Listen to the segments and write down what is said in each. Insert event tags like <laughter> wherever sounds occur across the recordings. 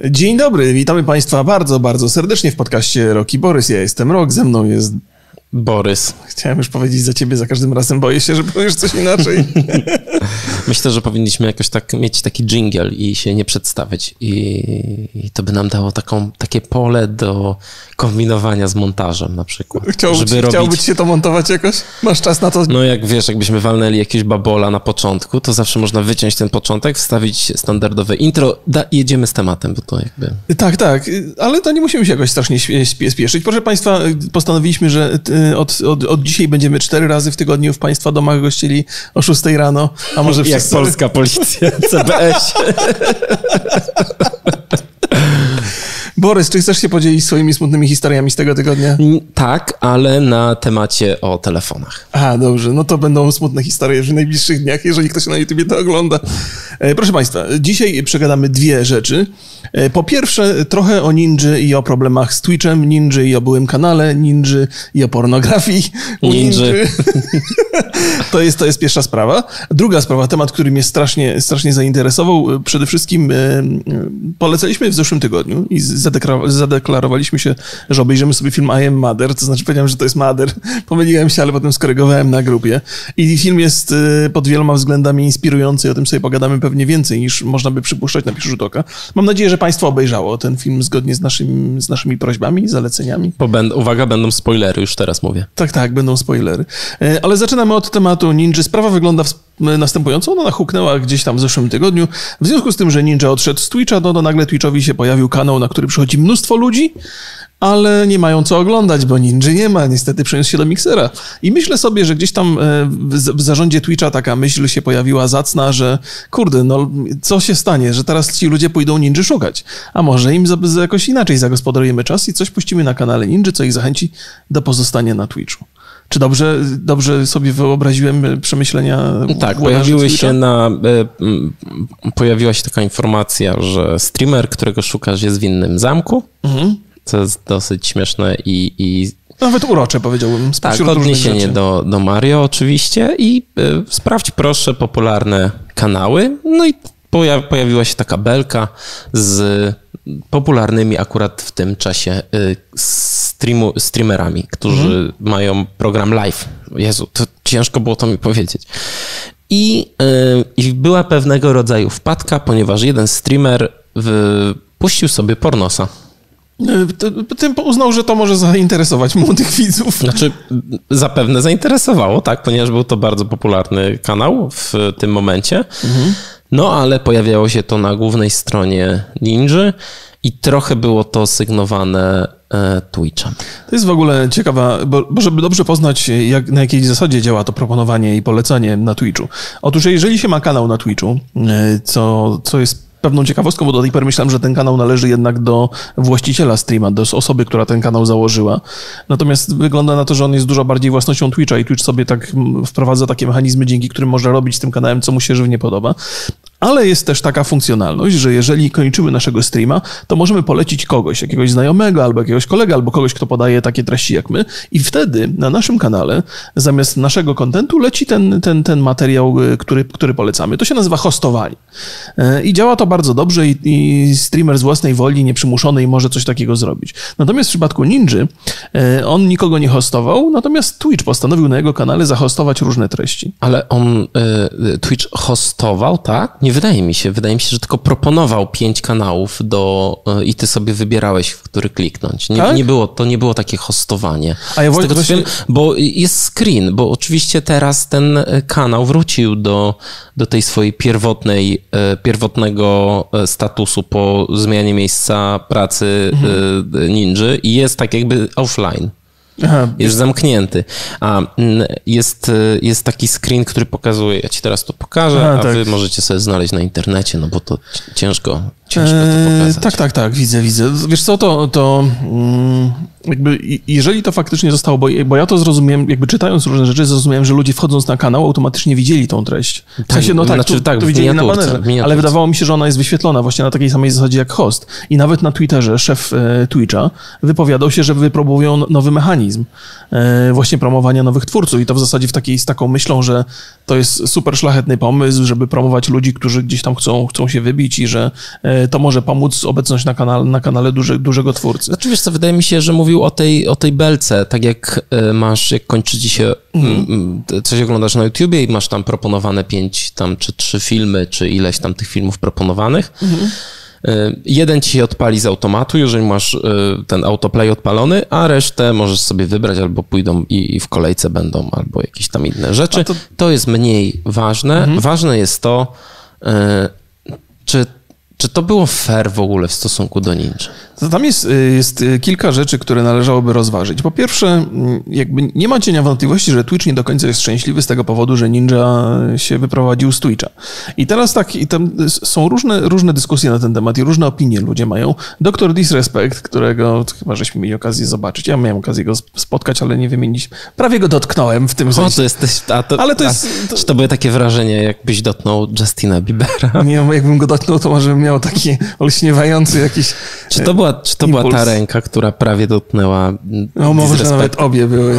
Dzień dobry, witamy Państwa bardzo, bardzo serdecznie w podcaście Roki Borys. Ja jestem Rok, ze mną jest Borys. Chciałem już powiedzieć za ciebie za każdym razem, boję się, że powiesz coś inaczej. <laughs> Myślę, że powinniśmy jakoś tak mieć taki jingle i się nie przedstawić. I, i to by nam dało taką, takie pole do kombinowania z montażem na przykład. Chciałby, żeby robić... chciałby ci się to montować jakoś? Masz czas na to? No jak wiesz, jakbyśmy walnęli jakieś babola na początku, to zawsze można wyciąć ten początek, wstawić standardowe intro da, i jedziemy z tematem, bo to jakby... Tak, tak, ale to nie musimy się jakoś strasznie spieszyć. Proszę Państwa, postanowiliśmy, że od, od, od dzisiaj będziemy cztery razy w tygodniu w Państwa domach gościli o 6 rano, a może Jak polska policja, <laughs> CBS. Borys, czy chcesz się podzielić swoimi smutnymi historiami z tego tygodnia? Tak, ale na temacie o telefonach. A, dobrze. No to będą smutne historie w najbliższych dniach, jeżeli ktoś na YouTubie to ogląda. E, proszę Państwa, dzisiaj przegadamy dwie rzeczy. E, po pierwsze, trochę o Ninja i o problemach z Twitchem, Ninja i o byłym kanale, Ninja i o pornografii. Ninja. <laughs> to, jest, to jest pierwsza sprawa. Druga sprawa, temat, który mnie strasznie, strasznie zainteresował. Przede wszystkim polecaliśmy w zeszłym tygodniu i zadeklarowaliśmy się, że obejrzymy sobie film I Am Mother, to znaczy powiedziałem, że to jest Mother. <laughs> Pomyliłem się, ale potem skorygowałem na grupie. I film jest pod wieloma względami inspirujący, o tym sobie pogadamy pewnie więcej niż można by przypuszczać na pierwszy rzut oka. Mam nadzieję, że Państwo obejrzało ten film zgodnie z, naszym, z naszymi prośbami, zaleceniami. Bo uwaga, będą spoilery, już teraz mówię. Tak, tak, będą spoilery. E, ale zaczynamy od tematu Ninja. Sprawa wygląda w następująco. Ona huknęła gdzieś tam w zeszłym tygodniu. W związku z tym, że Ninja odszedł z Twitcha, no to nagle Twitchowi się pojawił kanał, na który przychodzi mnóstwo ludzi, ale nie mają co oglądać, bo Ninja nie ma, niestety przeniósł się do Mixera. I myślę sobie, że gdzieś tam e, w zarządzie Twitcha taka myśl się pojawiła zacna, że kurde, no co się stanie, że teraz ci ludzie pójdą Ninja szukać, a może im jakoś inaczej zagospodarujemy czas i coś puścimy na kanale Ninja, co ich zachęci do pozostania na Twitchu. Czy dobrze, dobrze sobie wyobraziłem przemyślenia? Tak, pojawiły się na, e, pojawiła się taka informacja, że streamer, którego szukasz jest w innym zamku, mhm. co jest dosyć śmieszne i, i nawet urocze, powiedziałbym. Tak, odniesienie do, do Mario oczywiście i y, sprawdź proszę popularne kanały. No i pojawiła się taka belka z popularnymi akurat w tym czasie y, streamu, streamerami, którzy mhm. mają program live. Jezu, to ciężko było to mi powiedzieć. I, y, I była pewnego rodzaju wpadka, ponieważ jeden streamer puścił sobie pornosa. Y, tym uznał, że to może zainteresować młodych widzów. Znaczy, zapewne zainteresowało, tak, ponieważ był to bardzo popularny kanał w tym momencie. Mhm. No, ale pojawiało się to na głównej stronie Ninja i trochę było to sygnowane e, Twitchem. To jest w ogóle ciekawa, bo, bo żeby dobrze poznać, jak, na jakiej zasadzie działa to proponowanie i polecanie na Twitchu. Otóż, jeżeli się ma kanał na Twitchu, e, co, co jest pewną ciekawostką, bo do tej pory myślałem, że ten kanał należy jednak do właściciela streama, do osoby, która ten kanał założyła. Natomiast wygląda na to, że on jest dużo bardziej własnością Twitcha i Twitch sobie tak wprowadza takie mechanizmy, dzięki którym można robić z tym kanałem, co mu się żywnie podoba. Ale jest też taka funkcjonalność, że jeżeli kończymy naszego streama, to możemy polecić kogoś, jakiegoś znajomego, albo jakiegoś kolega, albo kogoś, kto podaje takie treści jak my. I wtedy na naszym kanale, zamiast naszego kontentu, leci ten, ten, ten materiał, y, który, który polecamy. To się nazywa hostowanie. Y, I działa to bardzo dobrze i, i streamer z własnej woli, nieprzymuszonej, może coś takiego zrobić. Natomiast w przypadku Ninja, y, on nikogo nie hostował, natomiast Twitch postanowił na jego kanale zahostować różne treści. Ale on, Twitch hostował, tak? Nie wydaje mi się. Wydaje mi się, że tylko proponował pięć kanałów do, e, i ty sobie wybierałeś, w który kliknąć. Nie, tak? nie było, to nie było takie hostowanie. A ja Z tego, właśnie... wiem, bo jest screen, bo oczywiście teraz ten e, kanał wrócił do, do tej swojej pierwotnej, e, pierwotnego statusu po zmianie miejsca pracy mhm. Ninja i jest tak jakby offline. Aha, jest zamknięty. A jest, y, jest taki screen, który pokazuje, ja ci teraz to pokażę, Aha, a tak. wy możecie sobie znaleźć na internecie, no bo to ciężko, ciężko to eee, pokazać. tak, tak, tak, widzę, widzę. Wiesz co, to, to mm, jakby jeżeli to faktycznie zostało, bo, bo ja to zrozumiałem, jakby czytając różne rzeczy, zrozumiałem, że ludzie wchodząc na kanał automatycznie widzieli tą treść. W sensie, no tak, znaczy, tu, tak tu widzieli na banerze, ale wydawało mi się, że ona jest wyświetlona właśnie na takiej samej zasadzie jak host. I nawet na Twitterze szef e, Twitcha wypowiadał się, że wypróbują nowy mechanizm mechanizm e, właśnie promowania nowych twórców i to w zasadzie w takiej, z taką myślą, że to jest super szlachetny pomysł, żeby promować ludzi, którzy gdzieś tam chcą, chcą się wybić i że e, to może pomóc obecność na kanale, na kanale dużego twórcy. Znaczy wiesz co, wydaje mi się, że mówił o tej, o tej belce, tak jak e, masz, jak kończy ci się, mhm. coś oglądasz na YouTubie i masz tam proponowane pięć tam, czy trzy filmy, czy ileś tam tych filmów proponowanych, mhm jeden ci się odpali z automatu, jeżeli masz e, ten autoplay odpalony, a resztę możesz sobie wybrać, albo pójdą i w kolejce będą, albo jakieś tam inne rzeczy. To... to... jest mniej ważne. Mhm. Ważne jest to, e, czy czy to było fair w ogóle w stosunku do Ninja? Tam jest, y, jest y, kilka rzeczy, które należałoby rozważyć. Po pierwsze, mm, jakby nie ma cienia wątpliwości, że Twitch nie do końca jest szczęśliwy z tego powodu, że Ninja się wyprowadził z Twitcha. I teraz tak, i tam są różne, różne dyskusje na ten temat i różne opinie ludzie mają. Doktor Disrespect, którego chyba żeśmy mieli okazję zobaczyć. Ja miałem okazję go spotkać, ale nie wymienić. Prawie go dotknąłem w tym sensie. O, to jesteś, a to, ale to jest... To... Czy to były takie wrażenie, jakbyś dotknął Justina Biebera? Nie, jakbym go dotknął, to może miał taki <laughs> olśniewający jakiś Czy to była, czy to była ta ręka, która prawie dotknęła No może nawet obie były.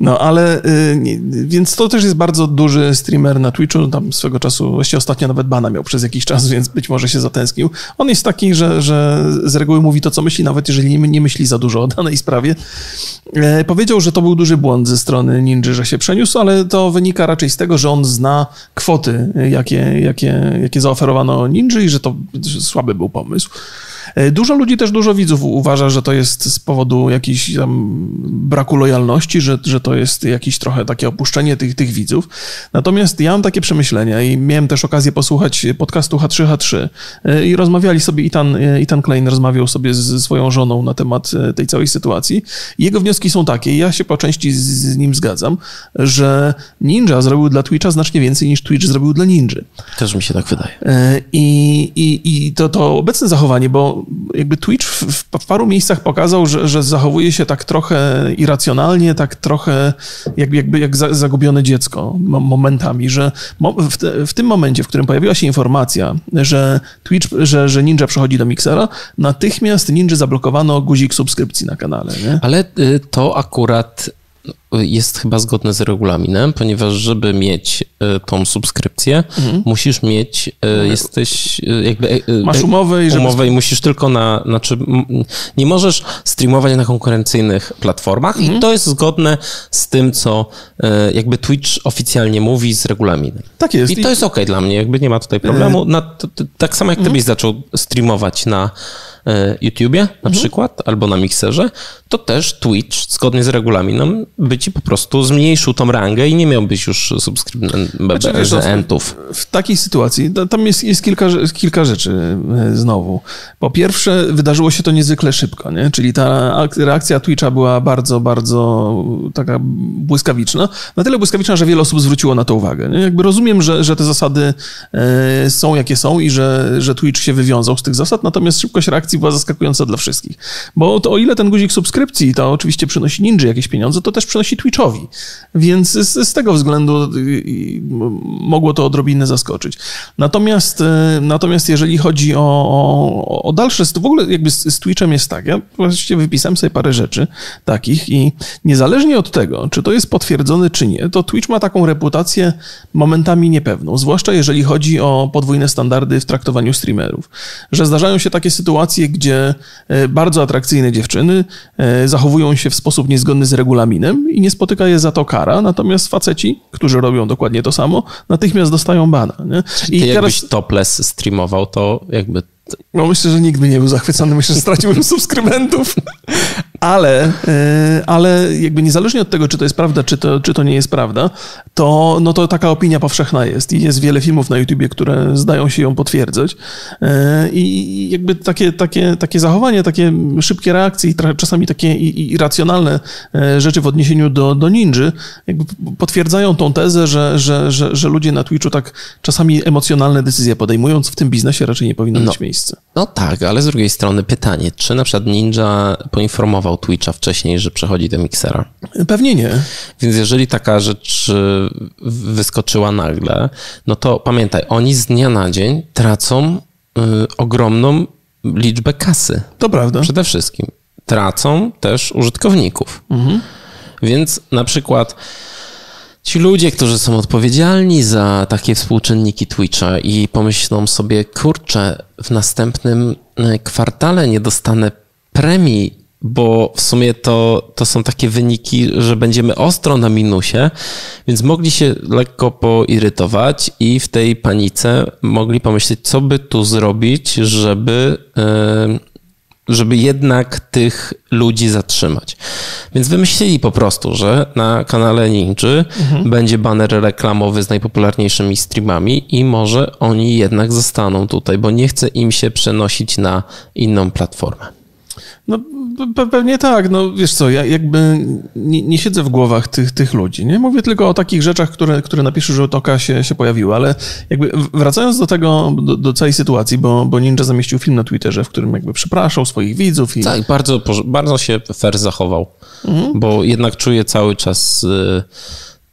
No ale, y, więc to też jest bardzo duży streamer na Twitchu, tam swego czasu, właściwie ostatnio nawet bana miał przez jakiś czas, <laughs> więc być może się zatęsknił. On jest taki, że, że z reguły mówi to, co myśli, nawet jeżeli nie myśli za dużo o danej sprawie. E, powiedział, że to był duży błąd ze strony Ninja, że się przeniósł, ale to wynika raczej z tego, że on zna kwoty, jakie, jakie, jakie zaoferowano Ninja i że to słaby był pomysł. E, dużo ludzi, też dużo widzów uważa, że to jest z powodu jakiejś tam braku lojalności, że, że to jest jakieś trochę takie opuszczenie tych, tych widzów. Natomiast ja mam takie przemyślenia i miałem też okazję posłuchać podcastu H3H3 e, i rozmawiali sobie, Ethan, e, Ethan Klein rozmawiał sobie ze swoją żoną na temat tej całej sytuacji. I jego wnioski są takie, ja się po części z, z nim zgadzam, że Ninja zrobił dla Twitcha znacznie więcej niż Twitch zrobił dla Ninja. Też mi się tak wydaje. I, i, i to, to obecne zachowanie, bo jakby Twitch w, w paru miejscach pokazał, że, że, zachowuje się tak trochę irracjonalnie, tak trochę jakby, jakby jak zagubione dziecko momentami, że w, te, w, tym momencie, w którym pojawiła się informacja, że Twitch, że, że Ninja przechodzi do Mixera, natychmiast Ninja zablokowano guzik subskrypcji na kanale. Nie? Ale y, to akurat jest chyba zgodne z regulaminem, ponieważ żeby mieć e, tą subskrypcję, mhm. musisz mieć, e, jesteś e, jakby... Masz umowę i żeby... Umowę i musisz tylko na, znaczy nie możesz streamować na konkurencyjnych platformach mhm. i to jest zgodne z tym, co jakby Twitch oficjalnie mówi z regulaminem. Tak jest. I to jest okej okay dla mnie, jakby nie ma tutaj problemu. Na, tak samo jak ty mhm. byś zaczął streamować na YouTubie na mhm. przykład, albo na Mixerze, to też Twitch, zgodnie z regulaminem, by ci po prostu zmniejszył tą rangę i nie miałbyś już subskrybentów. Znaczy, w takiej sytuacji, tam jest, jest kilka, kilka rzeczy e, znowu. Po pierwsze, wydarzyło się to niezwykle szybko, nie? czyli ta reakcja Twitcha była bardzo, bardzo taka błyskawiczna. Na tyle błyskawiczna, że wiele osób zwróciło na to uwagę. Nie? Jakby rozumiem, że, że te zasady e, są jakie są i że, że Twitch się wywiązał z tych zasad, natomiast szybkość reakcji była zaskakująca dla wszystkich. Bo to o ile ten guzik subskrypcji to oczywiście przynosi Ninja jakieś pieniądze, to też przynosi Twitchowi. Więc z, z tego względu y, y, mogło to odrobinę zaskoczyć. Natomiast, y, natomiast jeżeli chodzi o, o, o dalsze, w ogóle jakby z, z Twitchem jest tak, ja właściwie wypisałem sobie parę rzeczy takich i niezależnie od tego, czy to jest potwierdzone, czy nie, to Twitch ma taką reputację momentami niepewną, zwłaszcza jeżeli chodzi o podwójne standardy w traktowaniu streamerów, że zdarzają się takie sytuacje, gdzie bardzo atrakcyjne dziewczyny zachowują się w sposób niezgodny z regulaminem i nie spotyka je za to kara, natomiast faceci, którzy robią dokładnie to samo, natychmiast dostają bana. Nie? I ty teraz... jakbyś topless streamował, to jakby no myślę, że nikt by nie był zachwycony, myślę, że straciłbym <laughs> subskrybentów, ale, e, ale jakby niezależnie od tego, czy to jest prawda, czy to, czy to nie jest prawda, to, no to taka opinia powszechna jest i jest wiele filmów na YouTubie, które zdają się ją potwierdzać e, i jakby takie, takie, takie zachowanie, takie szybkie reakcje i czasami takie irracjonalne e, rzeczy w odniesieniu do, do ninja jakby potwierdzają tą tezę, że, że, że, że ludzie na Twitchu tak czasami emocjonalne decyzje podejmując w tym biznesie raczej nie powinno no. mieć miejsca. No tak, ale z drugiej strony pytanie, czy na przykład Ninja poinformował Twitcha wcześniej, że przechodzi do Mixera? Pewnie nie. Więc jeżeli taka rzecz y, wyskoczyła nagle, no to pamiętaj, oni z dnia na dzień tracą y, ogromną liczbę kasy. To prawda. Przede wszystkim. tracą też użytkowników. Mhm. Więc na przykład ci ludzie, którzy są odpowiedzialni za takie współczynniki Twitcha i pomyślą sobie, kurczę, w następnym e, kwartale nie dostanę premii, bo w sumie to, to są takie wyniki, że będziemy ostro na minusie, więc mogli się lekko poirytować i w tej panice mogli pomyśleć, co by tu zrobić, żeby. Yy, żeby jednak tych ludzi zatrzymać. Więc wymyślili po prostu, że na kanale Ninja mhm. będzie banner reklamowy z najpopularniejszymi streamami i może oni jednak zostaną tutaj, bo nie chce im się przenosić na inną platformę. No pewnie tak, no wiesz co, ja jakby nie, nie, siedzę w głowach tych, tych ludzi, nie? Mówię tylko o takich rzeczach, które, które na pierwszy rzut oka się, się pojawiły, ale jakby wracając do tego, do, do, całej sytuacji, bo, bo Ninja zamieścił film na Twitterze, w którym jakby przepraszał swoich widzów i... Tak, bardzo, bardzo się fair zachował, mhm. bo jednak czuję cały czas... Yy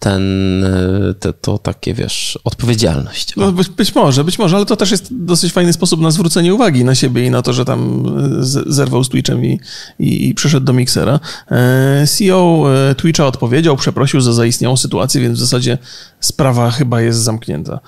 ten, e, te, to takie, wiesz, odpowiedzialność. No, być, być, może, być może, ale to też jest dosyć fajny sposób na zwrócenie uwagi na siebie i na to, że tam e, zerwał z Twitchem i, i, i przyszedł do miksera. E, CEO Twitcha odpowiedział, przeprosił za zaistniałą sytuację, więc w zasadzie sprawa chyba jest zamknięta.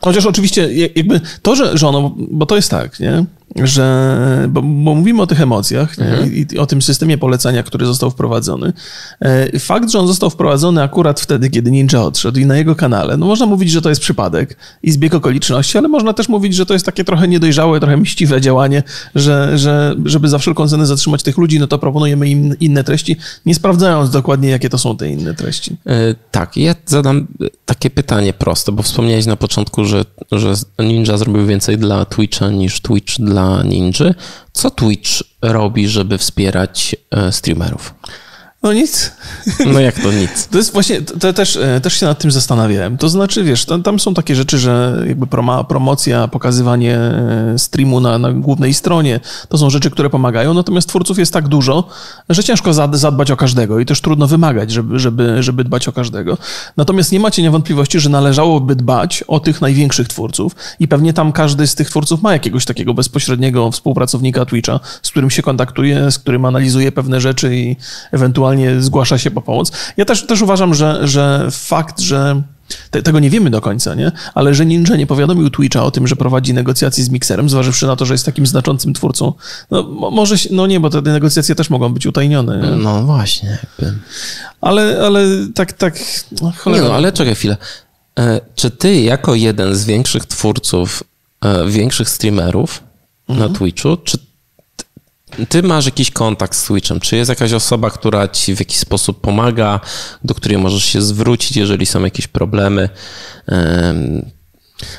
Chociaż oczywiście jakby to, że, że ono, bo to jest tak, nie? Że, bo, bo, mówimy o tych emocjach mhm. i, i, o tym systemie polecania, który został wprowadzony. E, fakt, że on został wprowadzony akurat wtedy, kiedy Ninja odszedł i na jego kanale, no można mówić, że to jest przypadek i zbieg okoliczności, ale można też mówić, że to jest takie trochę niedojrzałe, trochę mściwe działanie, że, że żeby za wszelką cenę zatrzymać tych ludzi, no to proponujemy im inne treści, nie sprawdzając dokładnie, jakie to są te inne treści. E, tak, ja zadam takie pytanie proste, bo wspomniałeś na początku, że, że Ninja zrobił więcej dla Twitcha niż Twitch dla Ninja. Co Twitch robi, żeby wspierać e, streamerów? No nic. No jak to nic? To jest właśnie, to też, e, też się nad tym zastanawiałem. To znaczy, wiesz, tam, tam są takie rzeczy, że jakby proma, promocja, pokazywanie e, streamu na, na głównej stronie, to są rzeczy, które pomagają, natomiast twórców jest tak dużo, że ciężko zadbać o każdego i też trudno wymagać, żeby, żeby, żeby dbać o każdego. Natomiast nie macie niewątpliwości, że należałoby dbać o tych największych twórców i pewnie tam każdy z tych twórców ma jakiegoś takiego bezpośredniego współpracownika Twitcha, z którym się kontaktuje, z którym analizuje pewne rzeczy i ewentualnie ewentualnie zgłasza się po pomoc. Ja też, też uważam, że, że fakt, że te, tego nie wiemy do końca, nie? Ale że Ninja nie powiadomił Twitcha o tym, że prowadzi negocjacje z Mixerem, zważywszy na to, że jest takim znaczącym twórcą. No może, no nie, bo te negocjacje też mogą być utajnione. Nie? No właśnie. Jakby. Ale, ale tak, tak, no, Nie no, ale czekaj chwilę. E, czy ty jako jeden z większych twórców, e, większych streamerów mhm. na Twitchu, czy ty masz jakiś kontakt z Twitchem? Czy jest jakaś osoba, która ci w jakiś sposób pomaga, do której możesz się zwrócić, jeżeli są jakieś problemy?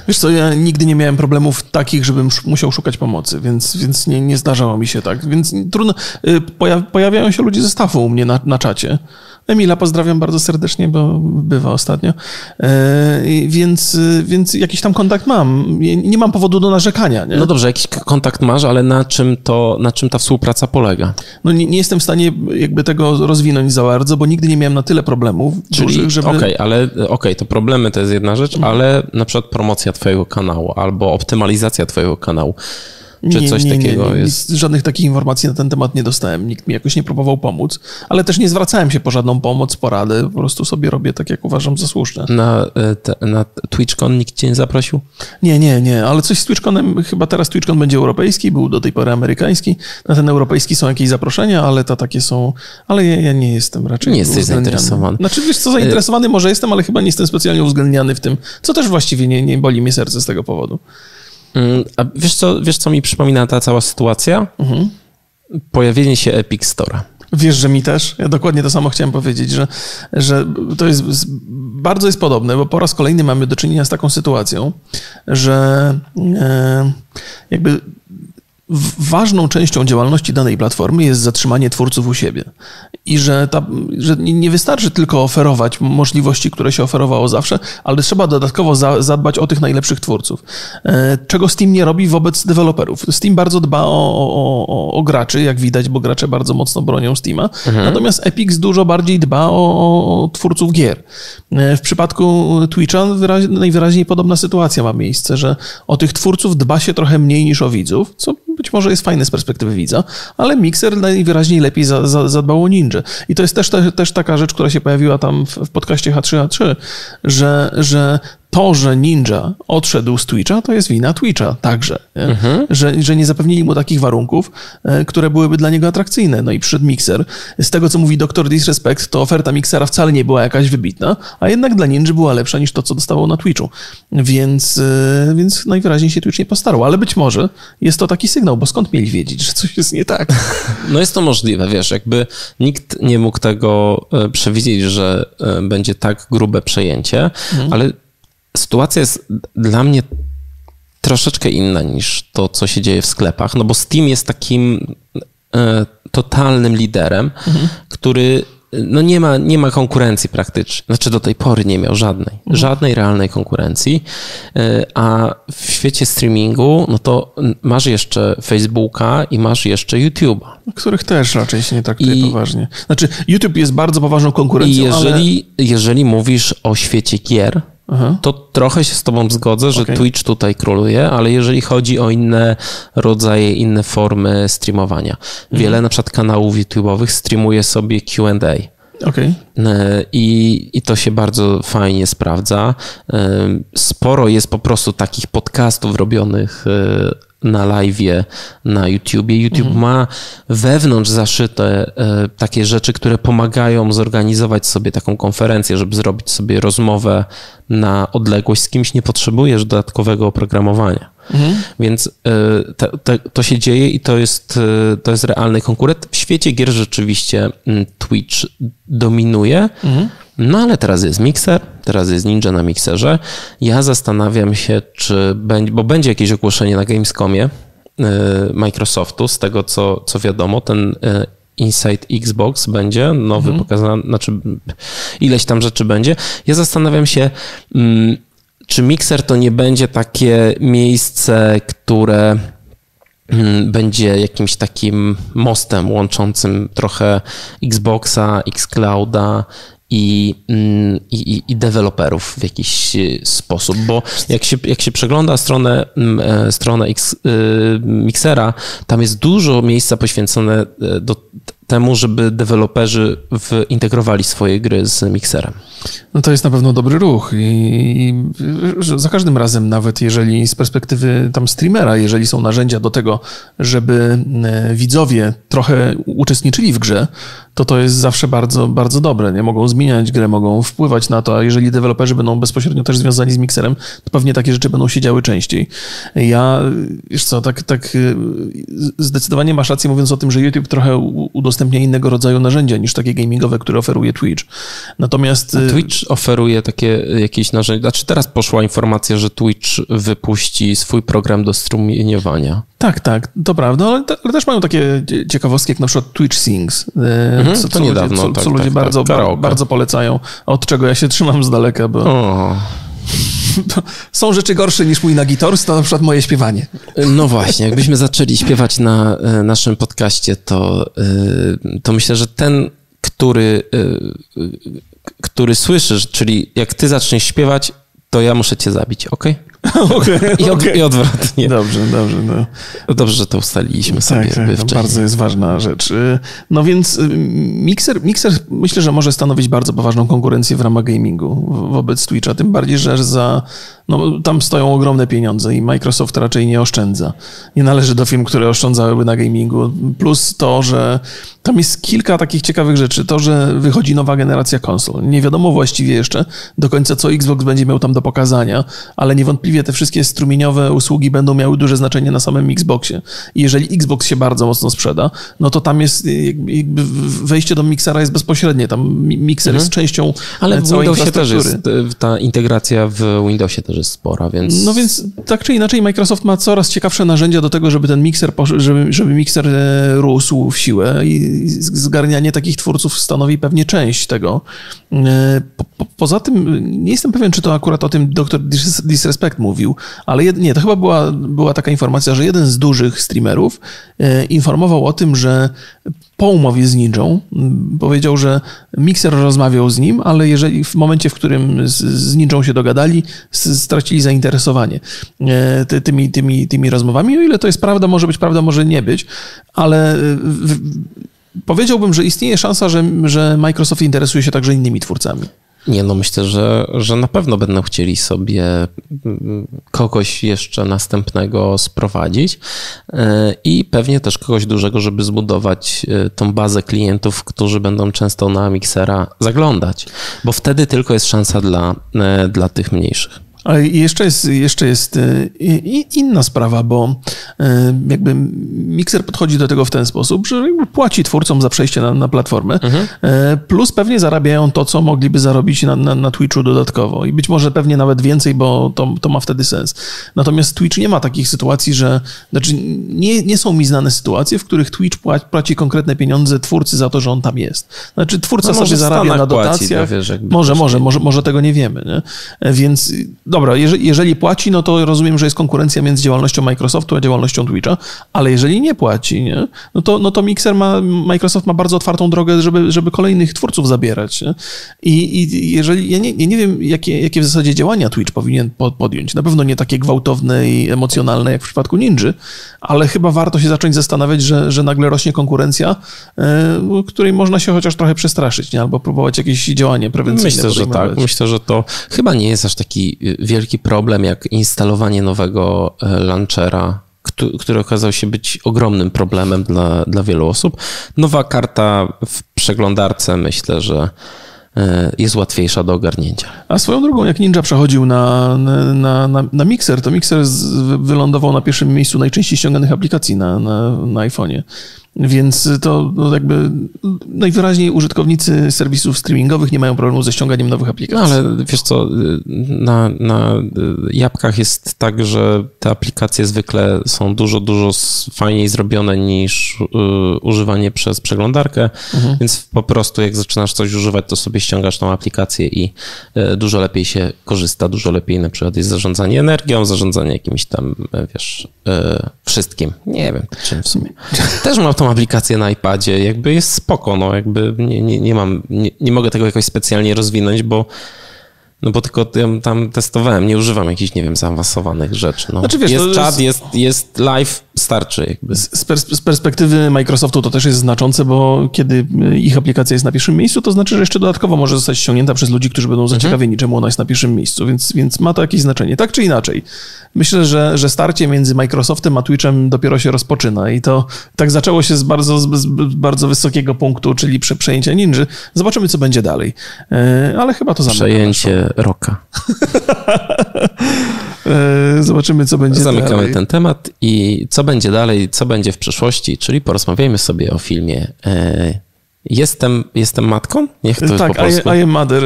Wiesz co, ja nigdy nie miałem problemów takich, żebym musiał szukać pomocy, więc, więc nie, nie zdarzało mi się tak. Więc trudno. Y, pojawiają się ludzie ze stafu u mnie na, na czacie. Emila pozdrawiam bardzo serdecznie, bo bywa ostatnio. E, więc, więc jakiś tam kontakt mam. Nie mam powodu do narzekania. Nie? No dobrze, jakiś kontakt masz, ale na czym, to, na czym ta współpraca polega? No nie, nie jestem w stanie jakby tego rozwinąć za bardzo, bo nigdy nie miałem na tyle problemów. Czyli, żeby... okej, okay, ale okej, okay, to problemy to jest jedna rzecz, mhm. ale na przykład promocja twojego kanału albo optymalizacja twojego kanału. Czy nie, coś nie, takiego nie, jest? Żadnych takich informacji na ten temat nie dostałem. Nikt mi jakoś nie próbował pomóc, ale też nie zwracałem się po żadną pomoc, poradę. Po prostu sobie robię tak, jak uważam za słuszne. Na, e, na TwitchCon nikt cię nie zaprosił? Nie, nie, nie, ale coś z TwitchConem, chyba teraz TwitchCon będzie europejski, był do tej pory amerykański. Na ten europejski są jakieś zaproszenia, ale to takie są, ale ja, ja nie jestem raczej Nie jesteś zainteresowany. Znaczy, wiesz co, zainteresowany może jestem, ale chyba nie jestem specjalnie uwzględniany w tym, co też właściwie nie, nie boli mnie serce z tego powodu. Mm, a wiesz co, wiesz, co mi przypomina ta cała sytuacja? Mhm. Pojawienie się Epic Store. Wiesz, że mi też. Ja dokładnie to samo chciałem powiedzieć, że, że to jest bardzo jest podobne, bo po raz kolejny mamy do czynienia z taką sytuacją, że e, jakby ważną częścią działalności danej platformy jest zatrzymanie twórców u siebie. I że, ta, że nie wystarczy tylko oferować możliwości, które się oferowało zawsze, ale trzeba dodatkowo za, zadbać o tych najlepszych twórców. E, czego Steam nie robi wobec deweloperów. Steam bardzo dba o, o, o, o graczy, jak widać, bo gracze bardzo mocno bronią Steama. Mhm. Natomiast Epic dużo bardziej dba o, twórców gier. E, w przypadku Twitcha wyraź, najwyraźniej podobna sytuacja ma miejsce, że o tych twórców dba się trochę mniej niż o widzów, co być może jest fajny z perspektywy widza, ale Mixer najwyraźniej lepiej za, za, zadbał o Ninja. I to jest też, też, też taka rzecz, która się pojawiła tam w, w podcaście H3H3, że, że to, że Ninja odszedł z Twitcha, to jest wina Twitcha także. Mhm. Że, że nie zapewnili mu takich warunków, e, które byłyby dla niego atrakcyjne. No i przyszedł Mixer. Z tego, co mówi Dr. Disrespect, to oferta Mixera wcale nie była jakaś wybitna, a jednak dla Ninja była lepsza niż to, co dostawał na Twitchu. Więc, e, więc najwyraźniej się Twitch nie postarał. Ale być może jest to taki sygnał, bo skąd mieli wiedzieć, że coś jest nie tak? <laughs> No jest to możliwe, wiesz, jakby nikt nie mógł tego e, przewidzieć, że będzie tak grube przejęcie, mhm. ale sytuacja jest dla mnie troszeczkę inna niż to, co się dzieje w sklepach, no bo Steam jest takim e, totalnym liderem, mhm. który no nie ma, nie ma konkurencji praktycznie. Znaczy do tej pory nie miał żadnej. Mhm. Żadnej realnej konkurencji. E, a w świecie streamingu, no to masz jeszcze Facebooka i masz jeszcze YouTube'a. Których też raczej się nie traktuje I, poważnie. Znaczy YouTube jest bardzo poważną konkurencją, I jeżeli, ale... jeżeli mówisz o świecie gier, Aha. to trochę się z tobą zgodzę, że okay. Twitch tutaj króluje, ale jeżeli chodzi o inne rodzaje, inne formy streamowania. Mhm. Wiele na przykład kanałów YouTube'owych streamuje sobie Q&A. Okay. E, I, I to się bardzo fajnie sprawdza. E, sporo jest po prostu takich podcastów robionych e, na live na YouTubie. YouTube mhm. ma wewnątrz zaszyte e, takie rzeczy, które pomagają zorganizować sobie taką konferencję, żeby zrobić sobie rozmowę na odległość z kimś. Nie potrzebujesz dodatkowego oprogramowania. Mhm. Więc e, te, te, to się dzieje i to jest, e, to jest realny konkurent. W świecie gier rzeczywiście mm, Twitch dominuje. Mhm. No ale teraz jest Mixer, teraz jest Ninja na Mixerze. Ja zastanawiam się, czy będzie, bo będzie jakieś ogłoszenie na Gamescomie y, Microsoftu, z tego co, co wiadomo, ten y, Inside Xbox będzie nowy mhm. pokazany, znaczy ileś tam rzeczy będzie. Ja zastanawiam się, mm, czy Mixer to nie będzie takie miejsce, które mm, będzie jakimś takim mostem łączącym trochę Xboxa, Xclouda i, i, i deweloperów w jakiś e, sposób, bo jak się, jak się przegląda stronę, mm, e, stronę X, e, Mixera, tam jest dużo miejsca poświęcone do temu, żeby deweloperzy integrowali swoje gry z mikserem. No to jest na pewno dobry ruch i, i za każdym razem, nawet jeżeli z perspektywy tam streamera, jeżeli są narzędzia do tego, żeby e, widzowie trochę uczestniczyli w grze, to to jest zawsze bardzo, bardzo dobre. Nie mogą zmieniać grę, mogą wpływać na to, a jeżeli deweloperzy będą bezpośrednio też związani z mikserem, to pewnie takie rzeczy będą się działy częściej. Ja, wiesz co, tak, tak e, zdecydowanie masz rację mówiąc o tym, że YouTube trochę udostępnia innego rodzaju narzędzia niż takie gamingowe, które oferuje Twitch. Natomiast... A y, Twitch oferuje takie jakieś narzędzia. Znaczy teraz poszła informacja, że Twitch wypuści swój program do strumieniowania. Tak, tak, to prawda, ale, te, ale, też mają takie ciekawostki, jak na przykład Twitch Sings, y, mhm, co, co, niedawno, ludzie, co, tak, co ludzie tak, bardzo, tak, bardzo polecają, od czego ja się trzymam z daleka, bo... O <laughs> są rzeczy gorsze niż mój nagitor, to na przykład moje śpiewanie. No właśnie, jakbyśmy zaczęli śpiewać na e, naszym podcaście, to, e, to myślę, że ten, który, e, który słyszysz, czyli jak ty zaczniesz śpiewać, to ja muszę cię zabić, ok? <laughs> okay, I, od, okay. I, odwrotnie. Dobrze, dobrze. No. Dobrze, że to ustaliliśmy sobie tak, tak, to bardzo jest ważna rzecz. Y, no więc y, Mixer, Mixer myślę, że może stanowić bardzo poważną konkurencję w ramach gamingu wobec Twitcha, tym bardziej, że za no tam stoją ogromne pieniądze i Microsoft raczej nie oszczędza. Nie należy do firm, które oszczędzałyby na gamingu. Plus to, że tam jest kilka takich ciekawych rzeczy. To, że wychodzi nowa generacja konsol. Nie wiadomo właściwie jeszcze do końca, co Xbox będzie miał tam do pokazania, ale niewątpliwie te wszystkie strumieniowe usługi będą miały duże znaczenie na samym Xboxie. I jeżeli Xbox się bardzo mocno sprzeda, no to tam jest jakby wejście do Mixera jest bezpośrednie. Tam Mixer mhm. jest częścią Ale w Windowsie też jest ta integracja w Windowsie też jest spora, więc... No więc tak czy inaczej Microsoft ma coraz ciekawsze narzędzia do tego, żeby ten mikser, żeby, żeby mikser e, rósł w siłę i zgarnianie takich twórców stanowi pewnie część tego, Po, po, poza tym nie jestem pewien, czy to akurat o tym dr Disrespect mówił, ale jed, nie, to chyba była, była taka informacja, że jeden z dużych streamerów informował o tym, że po umowie z Ninją powiedział, że Mixer rozmawiał z nim, ale jeżeli w momencie, w którym z, z Ninją się dogadali, stracili zainteresowanie tymi, tymi, tymi rozmowami. O ile to jest prawda, może być prawda, może nie być, ale w, powiedziałbym, że istnieje szansa, że, że Microsoft interesuje się także innymi twórcami. Nie, no myślę, że, że na pewno będą chcieli sobie mm, kogoś jeszcze następnego sprowadzić e, i pewnie też kogoś dużego, żeby zbudować e, tą bazę klientów, którzy będą często na Mixera zaglądać, bo wtedy tylko jest szansa dla, e, dla tych mniejszych. Ale jeszcze jest, jeszcze jest e, inna sprawa, bo e, jakby Mixer podchodzi do tego w ten sposób, że płaci twórcom za przejście na, na platformę, mhm. E, plus pewnie zarabiają to, co mogliby zarobić na, na, na, Twitchu dodatkowo i być może pewnie nawet więcej, bo to, to ma wtedy sens. Natomiast Twitch nie ma takich sytuacji, że, znaczy nie, nie są mi znane sytuacje, w których Twitch płaci, płaci konkretne pieniądze twórcy za to, że on tam jest. Znaczy twórca no sobie zarabia na dotacjach. Płaci, wiesz, może, może, może, może tego nie wiemy. Nie? Więc dobra, jeżeli, jeżeli płaci, no to rozumiem, że jest konkurencja między działalnością Microsoftu a działalnością Twitcha, ale jeżeli nie płaci, nie? No, to, no to Mixer ma, Microsoft ma bardzo otwartą drogę, żeby, żeby kolejnych twórców zabierać. I, I jeżeli, ja nie, ja nie wiem, jakie, jakie w zasadzie działania Twitch powinien podjąć. Na pewno nie takie gwałtowne i emocjonalne jak w przypadku Ninja, ale chyba warto się zacząć zastanawiać, że, że nagle rośnie konkurencja, e, której można się chociaż trochę przestraszyć, nie? albo próbować jakieś działanie prewencyjne. Myślę, że tak. Myślę, że to chyba nie jest aż taki wielki problem jak instalowanie nowego e, launchera który okazał się być ogromnym problemem dla, dla wielu osób. Nowa karta w przeglądarce myślę, że E, jest łatwiejsza do ogarnięcia. A swoją drogą, jak Ninja przechodził na, na, na, na Mixer, to Mixer wylądował na pierwszym miejscu najczęściej ściąganych aplikacji na, na, na iPhone'ie. Więc to no jakby najwyraźniej użytkownicy serwisów streamingowych nie mają problemu ze ściąganiem nowych aplikacji. No ale wiesz co, na, na jabłkach jest tak, że te aplikacje zwykle są dużo, dużo fajniej zrobione niż y, używanie przez przeglądarkę, mhm. więc po prostu jak zaczynasz coś używać, to sobie ściągasz tą aplikację i y, dużo lepiej się korzysta, dużo lepiej na przykład jest zarządzanie energią, zarządzanie jakimś tam, wiesz, y, wszystkim. Nie wiem, czym w sumie. <laughs> Też mam tą aplikację na iPadzie, jakby jest spoko, no jakby nie, nie, nie mam, nie, nie mogę tego jakoś specjalnie rozwinąć, bo no bo tylko tam testowałem, nie używam jakichś, nie wiem, zaawansowanych rzeczy. No. Znaczy, wiesz, jest chat, jest, jest live, starczy jakby. Z, z, perspektywy Microsoftu to też jest znaczące, bo kiedy ich aplikacja jest na pierwszym miejscu, to znaczy, że jeszcze dodatkowo może zostać ściągnięta przez ludzi, którzy będą mhm. zaciekawieni, mhm. czemu ona jest na pierwszym miejscu, więc, więc ma to jakieś znaczenie. Tak czy inaczej, myślę, że, że starcie między Microsoftem a Twitchem dopiero się rozpoczyna i to tak zaczęło się z bardzo, z, bardzo wysokiego punktu, czyli przy przejęcia Ninja. Zobaczymy, co będzie dalej. E, ale chyba to zamykam. Przejęcie Roka. E, <laughs> zobaczymy, co będzie Zamykamy dalej. ten temat i co będzie dalej, co będzie w przyszłości, czyli porozmawiajmy sobie o filmie e, Jestem, jestem matką? Niech to tak, po polsku. I, I am mother.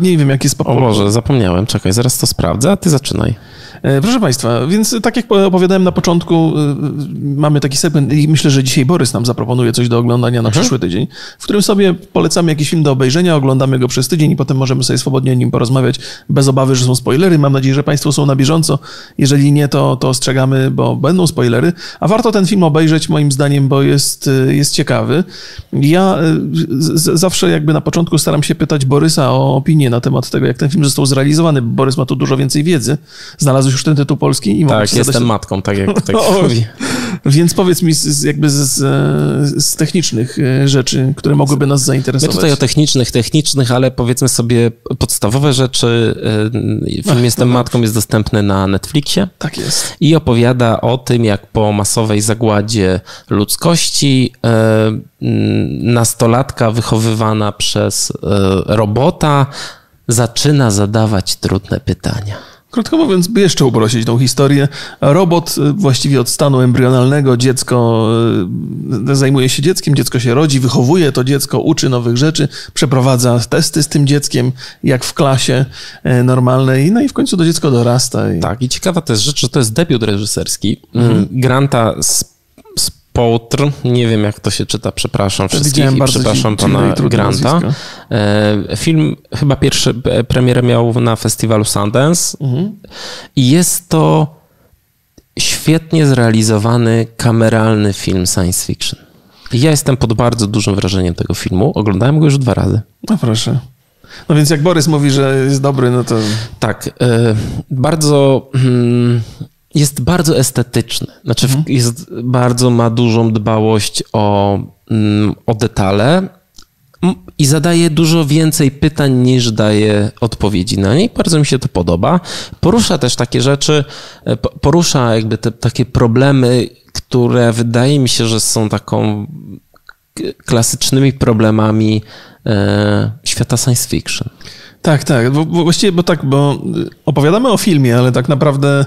Nie wiem, jaki jest po O Boże, zapomniałem. Czekaj, zaraz to sprawdzę, a ty zaczynaj. E, proszę Państwa, więc tak jak opowiadałem na początku, e, mamy taki segment i myślę, że dzisiaj Borys nam zaproponuje coś do oglądania na mhm. przyszły tydzień, w którym sobie polecamy jakiś film do obejrzenia, oglądamy go przez tydzień i potem możemy sobie swobodnie o nim porozmawiać bez obawy, że są spoilery. Mam nadzieję, że Państwo są na bieżąco. Jeżeli nie, to, to ostrzegamy, bo będą spoilery. A warto ten film obejrzeć moim zdaniem, bo jest, e, jest ciekawy. Ja z, zawsze jakby na początku staram się pytać Borysa o opinię na temat tego, jak ten film został zrealizowany. Borys ma tu dużo więcej wiedzy. Znalazł już ten tytuł polski? I tak, jestem zadać... matką, tak jak tak o, mówi. <laughs> Więc powiedz mi z, jakby z, z, technicznych e, rzeczy, które mogłyby nas zainteresować. My tutaj o technicznych, technicznych, ale powiedzmy sobie podstawowe rzeczy. E, film Ach, Jestem no matką jest dostępny na Netflixie. Tak jest. I opowiada o tym, jak po masowej zagładzie ludzkości e, nastolatka wychowywana przez robota zaczyna zadawać trudne pytania. Krótko mówiąc, by jeszcze uprościć tą historię, robot y, właściwie od stanu embrionalnego, dziecko y, zajmuje się dzieckiem, dziecko się rodzi, wychowuje to dziecko, uczy nowych rzeczy, przeprowadza testy z tym dzieckiem, jak w klasie y, normalnej, no i w końcu to dziecko dorasta. I... Tak, i ciekawa jest rzecz, że to jest debiut reżyserski. Mhm. Granta z Poutr, nie wiem jak to się czyta, przepraszam wszystkich i przepraszam pana Granta. E, film chyba pierwszy premierę miał na festiwalu Sundance mhm. i jest to świetnie zrealizowany kameralny film science fiction. Ja jestem pod bardzo dużym wrażeniem tego filmu. Oglądałem go już dwa razy. No proszę. No więc jak Borys mówi, że jest dobry, no to. Tak. E, bardzo. Jest bardzo estetyczny. Znaczy, mhm. jest bardzo ma dużą dbałość o, mm, o detale i zadaje dużo więcej pytań niż daje odpowiedzi na nie. Bardzo mi się to podoba. Porusza też takie rzeczy, e, porusza jakby te takie problemy, które wydaje mi się, że są taką klasycznymi problemami e, świata science fiction. Tak, tak. Bo, bo właściwie, bo tak, bo opowiadamy o filmie, ale tak naprawdę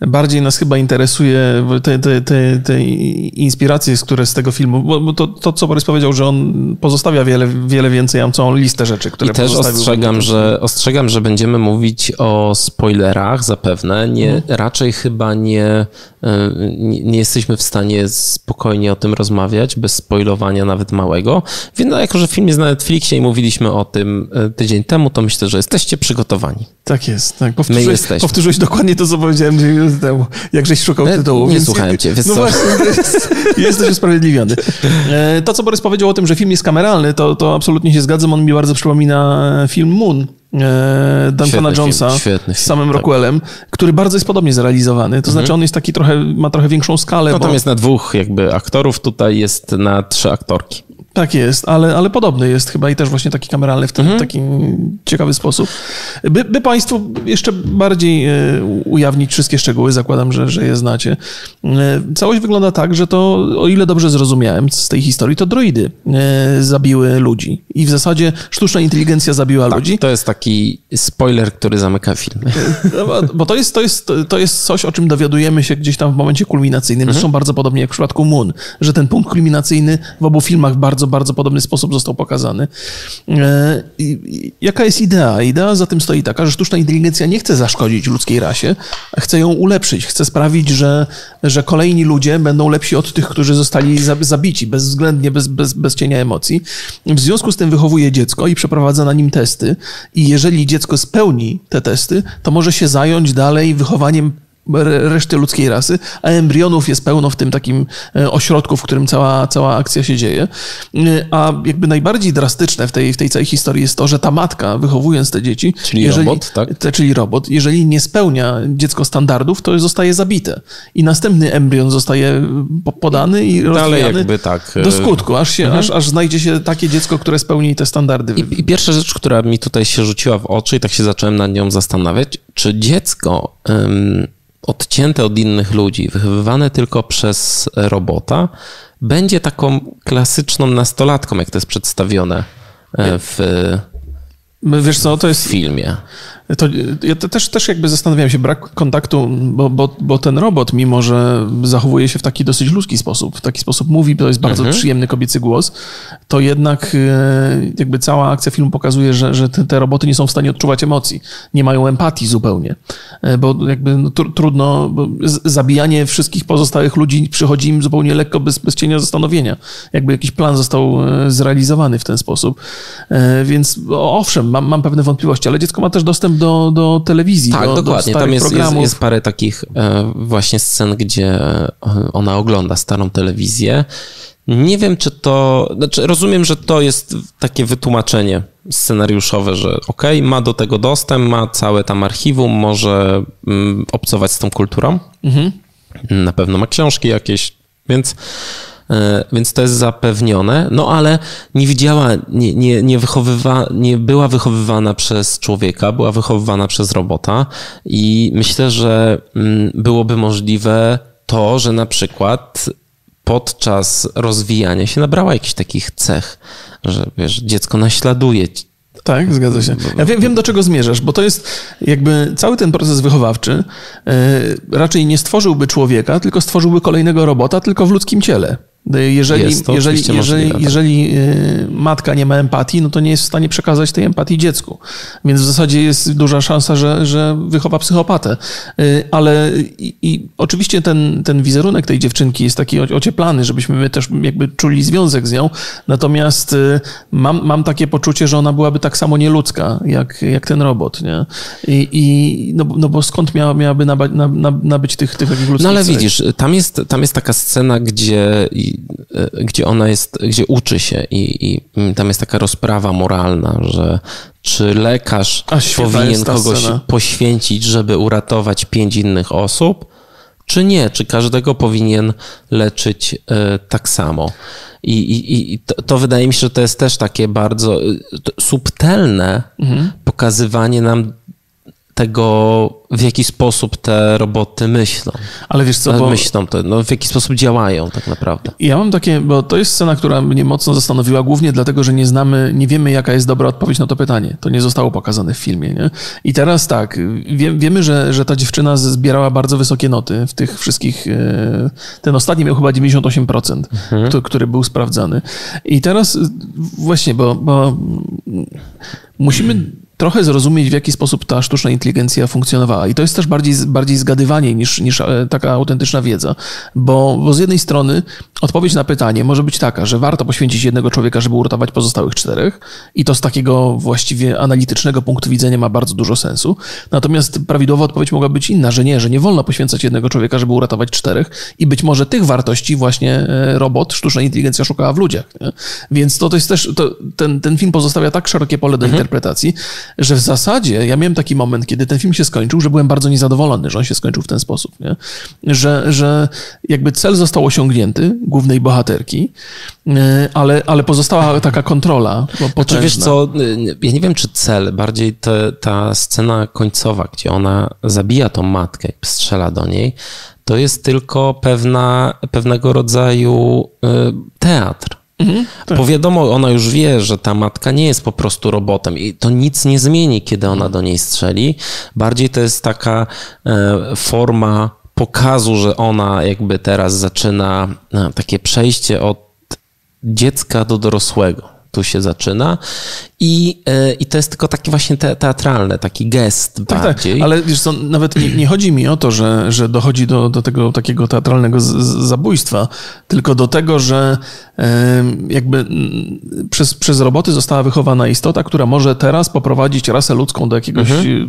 bardziej nas chyba interesuje te, te, te, te inspiracje, które z tego filmu, bo to, to, co Borys powiedział, że on pozostawia wiele, wiele więcej, mam całą listę rzeczy, które I też ostrzegam, że, ostrzegam, że będziemy mówić o spoilerach zapewne. Nie, mhm. Raczej chyba nie, e, nie, nie, jesteśmy w stanie spokojnie o tym rozmawiać, bez spoilowania nawet małego. Więc no, jako, że film jest na Netflixie i mówiliśmy o tym e, tydzień temu, to myślę, że jesteście przygotowani. Tak jest. Tak. Powtórzyłeś, My jesteśmy. powtórzyłeś dokładnie to, co powiedziałem minuty temu, jak żeś szukał e, tytułu. Nie więc... słuchałem cię, No właśnie, jest, <laughs> jesteś usprawiedliwiony. E, to, co Borys powiedział o tym, że film jest kameralny, to, to absolutnie się zgadzam. On mi bardzo przypomina film Moon, e, Duncana Jonesa film, z samym tak. Rockwellem, który bardzo jest podobnie zrealizowany. To mhm. znaczy on jest taki trochę, ma trochę większą skalę. No tam bo... jest na dwóch jakby aktorów, tutaj jest na trzy aktorki. Tak jest, ale, ale podobny jest chyba i też właśnie taki kameralny w ten mhm. taki ciekawy sposób. By, by Państwu jeszcze bardziej e, ujawnić wszystkie szczegóły, zakładam, że, że je znacie. E, całość wygląda tak, że to, o ile dobrze zrozumiałem z tej historii, to droidy e, zabiły ludzi. I w zasadzie sztuczna inteligencja zabiła tak, ludzi. To jest taki spoiler, który zamyka film. Bo to jest, to, jest, to jest coś, o czym dowiadujemy się gdzieś tam w momencie kulminacyjnym. Mhm. Zresztą bardzo podobnie jak w przypadku Moon, że ten punkt kulminacyjny w obu filmach bardzo bardzo, bardzo podobny sposób został pokazany. E, jaka jest idea? Idea za tym stoi taka, że sztuczna inteligencja nie chce zaszkodzić ludzkiej rasie, chce ją ulepszyć, chce sprawić, że, że kolejni ludzie będą lepsi od tych, którzy zostali zabici, bezwzględnie, bez, bez, bez cienia emocji. W związku z tym wychowuje dziecko i przeprowadza na nim testy i jeżeli dziecko spełni te testy, to może się zająć dalej wychowaniem reszty ludzkiej rasy, a embrionów jest pełno w tym takim e, ośrodku, w którym cała, cała akcja się dzieje. E, a jakby najbardziej drastyczne w tej, w tej całej historii jest to, że ta matka, wychowując te dzieci, czyli jeżeli, robot, tak? Te, czyli robot, jeżeli nie spełnia dziecko standardów, to zostaje zabite. I następny embrion zostaje podany i rozwijany tak. do skutku, aż, się, mhm. aż, aż znajdzie się takie dziecko, które spełni te standardy. I, I pierwsza rzecz, która mi tutaj się rzuciła w oczy i tak się zacząłem nad nią zastanawiać, czy dziecko odcięte od innych ludzi, wychowywane tylko przez robota, będzie taką klasyczną nastolatką, jak to jest przedstawione e, w, Wiesz co, to jest w filmie. To, ja też, też jakby zastanawiałem się, brak kontaktu, bo, bo, bo ten robot, mimo że zachowuje się w taki dosyć ludzki sposób, w taki sposób mówi, to jest bardzo mhm. przyjemny kobiecy głos, to jednak e, jakby cała akcja filmu pokazuje, że, że te, te, roboty nie są w stanie odczuwać emocji, nie mają empatii zupełnie, e, bo jakby no, tr trudno, zabijanie wszystkich pozostałych ludzi przychodzi im zupełnie lekko, bez, bez cienia zastanowienia. Jakby jakiś plan został e, zrealizowany w ten sposób. Więc owszem, mam, mam pewne wątpliwości, ale dziecko ma też dostęp do, do telewizji. Tak, do, dokładnie. Do Tam jest, jest, jest, parę takich e, właśnie scen, gdzie e, ona ogląda starą telewizję. Nie wiem, czy to. Znaczy, rozumiem, że to jest takie wytłumaczenie scenariuszowe, że ok, ma do tego dostęp, ma całe tam archiwum, może mm, obcować z tą kulturą. Mhm. Na pewno ma książki jakieś, więc więc to jest zapewnione, no ale nie widziała, nie, nie, nie, wychowywa, nie była wychowywana przez człowieka, była wychowywana przez robota i myślę, że mm, byłoby możliwe to, że na przykład podczas rozwijania się nabrała jakichś takich cech, że wiesz, dziecko naśladuje tak, zgadza się. Ja wiem, wiem, do czego zmierzasz, bo to jest jakby cały ten proces wychowawczy yy, raczej nie stworzyłby człowieka, tylko stworzyłby kolejnego robota, tylko w ludzkim ciele. Jeżeli, jeżeli, jeżeli, tak. jeżeli matka nie ma empatii, no to nie jest w stanie przekazać tej empatii dziecku. Więc w zasadzie jest duża szansa, że, że wychowa psychopatę. Ale i, i oczywiście ten, ten wizerunek tej dziewczynki jest taki ocieplany, żebyśmy my też jakby czuli związek z nią. Natomiast mam, mam takie poczucie, że ona byłaby tak samo nieludzka, jak, jak ten robot, nie? I, i no, no bo skąd miała, miałaby nabyć, nabyć tych, tych ludzkich No ale widzisz, tam jest, tam jest taka scena, gdzie, gdzie ona jest, gdzie uczy się i, i tam jest taka rozprawa moralna, że czy lekarz A, powinien kogoś scena. poświęcić, żeby uratować pięć innych osób, czy nie? Czy każdego powinien leczyć y, tak samo? I, i, i to, to, wydaje mi się, że to jest też takie bardzo y, subtelne mhm. pokazywanie nam tego, w jaki sposób te roboty myślą. Ale wiesz co, bo... Myślą, to, no, w jaki sposób działają tak naprawdę. Ja mam takie, bo to jest scena, która mnie mocno zastanowiła, głównie dlatego, że nie znamy, nie wiemy, jaka jest dobra odpowiedź na to pytanie. To nie zostało pokazane w filmie, nie? I teraz tak, wie, wiemy, że, że ta dziewczyna zbierała bardzo wysokie noty w tych wszystkich, e, ten ostatni miał chyba 98%, mhm. to, który był sprawdzany. I teraz właśnie, bo, bo musimy trochę zrozumieć, w jaki sposób ta sztuczna inteligencja funkcjonowała. I to jest też bardziej, bardziej zgadywanie niż, niż e, taka autentyczna wiedza, bo, bo z jednej strony odpowiedź na pytanie może być taka, że warto poświęcić jednego człowieka, żeby uratować pozostałych czterech i to z takiego właściwie analitycznego punktu widzenia ma bardzo dużo sensu. Natomiast prawidłowa odpowiedź mogła być inna, że nie, że nie wolno poświęcać jednego człowieka, żeby uratować czterech i być może tych wartości właśnie e, robot, sztuczna inteligencja szukała w ludziach. Nie? Więc to, to jest też, to, ten, ten film pozostawia tak szerokie pole do mhm. interpretacji, że w zasadzie ja miałem taki moment, kiedy ten film się skończył, że byłem bardzo niezadowolony, że on się skończył w ten sposób, nie? Że, że jakby cel został osiągnięty, głównej bohaterki, e, ale, ale pozostała taka kontrola potężna. Znaczy, wiesz co, ja nie wiem, czy cel, bardziej te, ta scena końcowa, gdzie ona zabija tą matkę i strzela do niej, to jest tylko pewna, pewnego rodzaju e, teatr. Mhm, tak. Bo wiadomo, ona już wie, że ta matka nie jest po prostu robotem i to nic nie zmieni, kiedy ona do niej strzeli. Bardziej to jest taka e, forma pokazu, że ona jakby teraz zaczyna e, takie przejście od dziecka do dorosłego tu się zaczyna. I, e, i to jest tylko taki właśnie te, teatralne, taki gest tak, tak. bardziej. Tak, ale wiesz co, nawet nie, nie, chodzi mi o to, że, że dochodzi do, do tego takiego teatralnego z, z zabójstwa, tylko do tego, że jakby przez, przez roboty została wychowana istota, która może teraz poprowadzić rasę ludzką do jakiegoś mhm.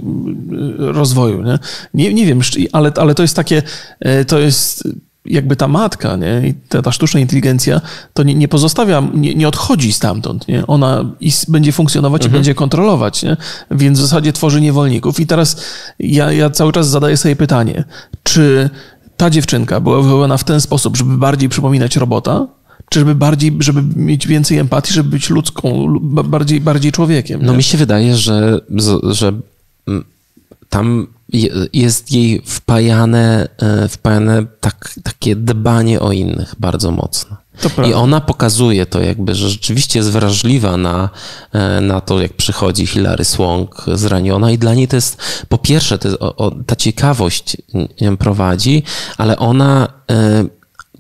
E, rozwoju. Nie? Nie, nie wiem, ale, ale to jest takie, e, to jest jakby ta matka, nie? I ta, ta sztuczna inteligencja, to nie, nie pozostawia, nie, nie, odchodzi stamtąd, nie? Ona będzie funkcjonować mhm. i będzie kontrolować, nie? Więc w zasadzie tworzy niewolników. I teraz ja, ja cały czas zadaję sobie pytanie, czy ta dziewczynka była wychowana w ten sposób, żeby bardziej przypominać robota, czy żeby bardziej, żeby mieć więcej empatii, żeby być ludzką, bardziej, bardziej człowiekiem. No mi się wydaje, że, że tam jest jej wpajane, e, wpajane tak, takie dbanie o innych bardzo mocno. I ona pokazuje to jakby, że rzeczywiście jest wrażliwa na, e, na to, jak przychodzi Hilary Swank zraniona i dla niej to jest, po pierwsze, to jest, o, o, ta ciekawość ją prowadzi, ale ona e,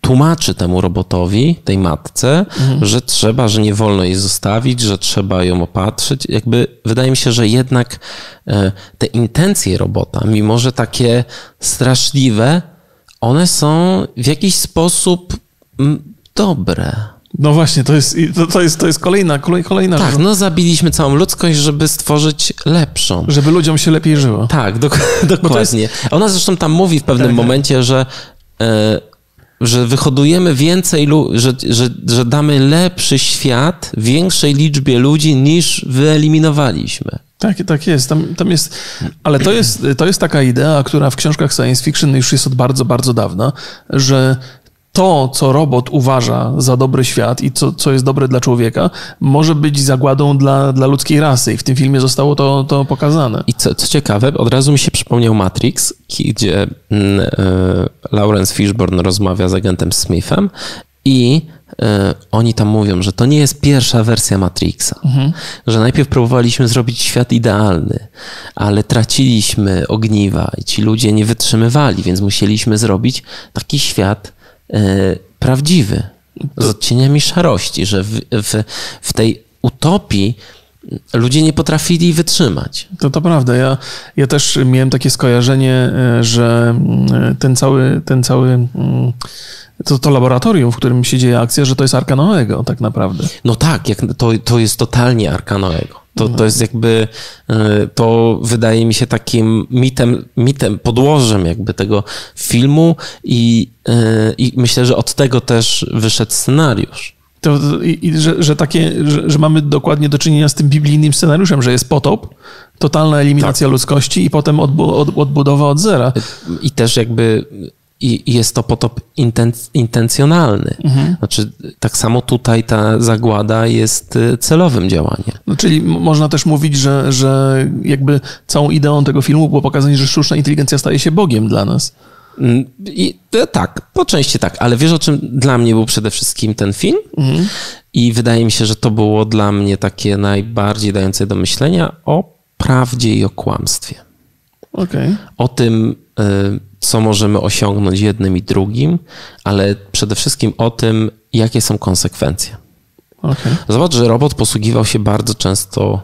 tłumaczy temu robotowi, tej matce, mhm. że trzeba, że nie wolno jej zostawić, że trzeba ją opatrzyć. Jakby wydaje mi się, że jednak e, te intencje robota, mimo że takie straszliwe, one są w jakiś sposób mm, dobre. No właśnie, to jest, to, to jest, to jest kolejna, kolej, kolejna Tak, no zabiliśmy całą ludzkość, żeby stworzyć lepszą. Żeby ludziom się lepiej żyło. Tak, dok <laughs> dokładnie. Jest... Ona zresztą tam mówi w pewnym tak, tak. momencie, że e, że wyhodujemy więcej, że, że, że damy lepszy świat większej liczbie ludzi niż wyeliminowaliśmy. Tak, tak jest. Tam, tam jest. Ale to jest, to jest taka idea, która w książkach science fiction już jest od bardzo, bardzo dawna, że to, co robot uważa za dobry świat i co, co jest dobre dla człowieka, może być zagładą dla, dla ludzkiej rasy. I w tym filmie zostało to, to pokazane. I co, co ciekawe, od razu mi się przypomniał Matrix, gdzie e, Lawrence Fishburne rozmawia z agentem Smithem i e, oni tam mówią, że to nie jest pierwsza wersja Matrixa. Mhm. Że najpierw próbowaliśmy zrobić świat idealny, ale traciliśmy ogniwa i ci ludzie nie wytrzymywali, więc musieliśmy zrobić taki świat prawdziwy. z odcieniami szarości, że w, w, w tej utopii ludzie nie potrafili wytrzymać. To to prawda. Ja, ja też miałem takie skojarzenie, e, że mm, ten cały, ten cały mm, to, to laboratorium, w którym się dzieje akcja, że to jest Arka Noego tak naprawdę. No tak, jak, to, to jest totalnie Arka Noego. To, to jest jakby, e, to wydaje mi się takim mitem, mitem, podłożem jakby tego filmu i, e, i myślę, że od tego też wyszedł scenariusz. To, i, i, że, że, takie, że, że, mamy dokładnie do czynienia z tym biblijnym scenariuszem, że jest potop, totalna eliminacja tak. ludzkości i potem odbu, od, odbudowa od zera. I też jakby i jest to potop inten, intencjonalny. Mhm. Znaczy, tak samo tutaj ta zagłada jest y, celowym działaniem. No, czyli można też mówić, że, że jakby całą ideą tego filmu było pokazanie, że sztuczna inteligencja staje się Bogiem dla nas. Mm, I, tak, po części tak, ale wiesz o czym dla mnie był przede wszystkim ten film? Mhm. I wydaje mi się, że to było dla mnie takie najbardziej dające do myślenia o prawdzie i o kłamstwie. Okay. O tym, y, co możemy osiągnąć jednym i drugim, ale przede wszystkim o tym, jakie są konsekwencje. Okay. Zobacz, że robot posługiwał się bardzo często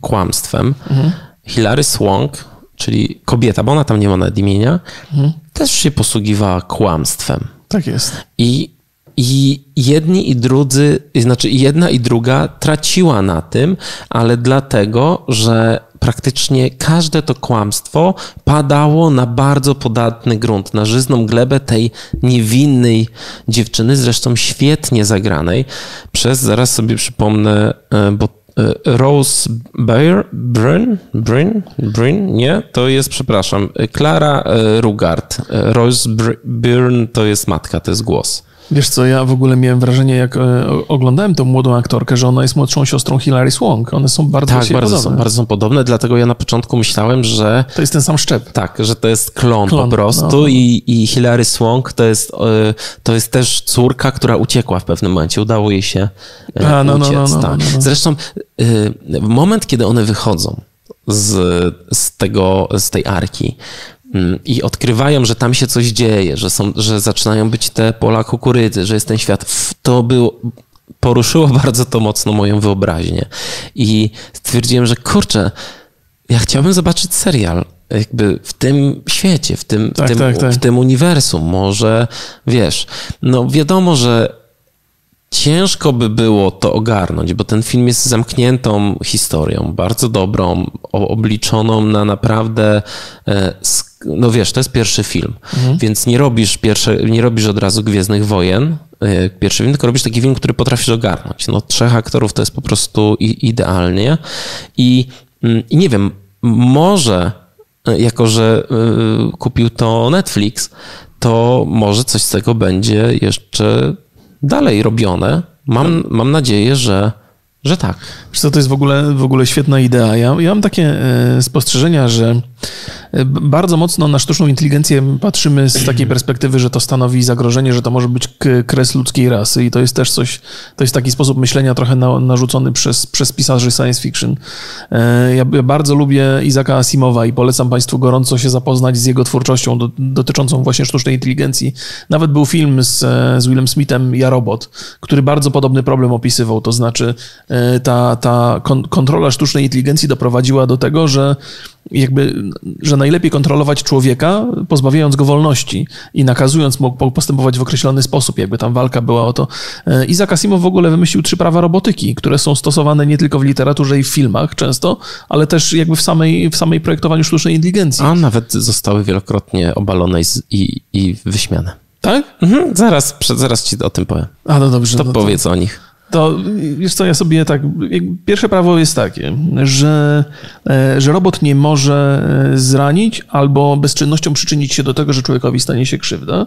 kłamstwem. Mhm. Hilary Swank, czyli kobieta, bo ona tam nie ma nawet imienia, mhm. też się posługiwała kłamstwem. Tak jest. I, I jedni i drudzy, znaczy jedna i druga traciła na tym, ale dlatego, że praktycznie każde to kłamstwo padało na bardzo podatny grunt, na żyzną glebę tej niewinnej dziewczyny, zresztą świetnie zagranej przez, zaraz sobie przypomnę, e, bo e, Rose Byrne, Bryn, Bryn, Bryn, nie, to jest, przepraszam, Clara e, Rugard. Rose Byrne to jest matka, to jest głos. Wiesz co, ja w ogóle miałem wrażenie, jak e, oglądałem tą młodą aktorkę, że ona jest młodszą siostrą Hilary Swank. One są bardzo tak, bardzo podobne. Są, bardzo są podobne, dlatego ja na początku myślałem, że... To jest ten sam szczep. Tak, że to jest klon, klon po prostu no. i, i Hilary Swank to jest, e, to jest też córka, która uciekła w pewnym momencie. Udało jej się e, A, no, no, uciec. No, no, tak. no, Zresztą moment, kiedy one wychodzą z, z, tego, z tej arki, i odkrywają, że tam się coś dzieje, że, są, że zaczynają być te pola kukurydzy, że jest ten świat. To było, poruszyło <laughs> bardzo to mocno moją wyobraźnię. I stwierdziłem, że kurczę, ja chciałbym zobaczyć serial jakby w tym świecie, w tym, tak, w, tym, tak, tak. w tym uniwersum. Może, wiesz, no wiadomo, że ciężko by było to ogarnąć, bo ten film jest zamkniętą historią, bardzo dobrą, obliczoną na naprawdę, e, no wiesz, to jest pierwszy film, mhm. więc nie robisz, pierwsze, nie robisz od razu Gwiezdnych Wojen, e, pierwszy film, tylko robisz taki film, który potrafisz ogarnąć. No trzech aktorów to jest po prostu idealnie i, mm, i nie wiem, może e, jako, że kupił to Netflix, to może coś z tego będzie jeszcze dalej robione. Mam, mam nadzieję, że, że tak. Wiesz co, to jest w ogóle, w ogóle świetna idea. Ja, ja mam takie e, spostrzeżenia, że e, bardzo mocno na sztuczną inteligencję patrzymy z takiej perspektywy, że to stanowi zagrożenie, że to może być kres ludzkiej rasy i to jest też coś, to jest taki sposób myślenia trochę na, narzucony przez, przez pisarzy science fiction. E, ja, bardzo lubię Izaka Asimowa i polecam Państwu gorąco się zapoznać z jego twórczością do, dotyczącą właśnie sztucznej inteligencji. Nawet był film z, z Willem Smithem, Ja Robot, który bardzo podobny problem opisywał, to znaczy ta, ta kontrola sztucznej inteligencji doprowadziła do tego, że jakby, że najlepiej kontrolować człowieka, pozbawiając go wolności i nakazując mu postępować w określony sposób, jakby tam walka była o to. E, Isaac Asimov w ogóle wymyślił trzy prawa robotyki, które są stosowane nie tylko w literaturze i w filmach często, ale też jakby w samej, w samej projektowaniu sztucznej inteligencji. A nawet zostały wielokrotnie obalone i, i wyśmiane. Tak? Mhm, zaraz, zaraz ci o tym powiem. A no dobrze. To no powiedz to... o nich to wiesz co, ja sobie tak. Pierwsze prawo jest takie, że, e, że robot nie może e, zranić albo bezczynnością przyczynić się do tego, że człowiekowi stanie się krzywda.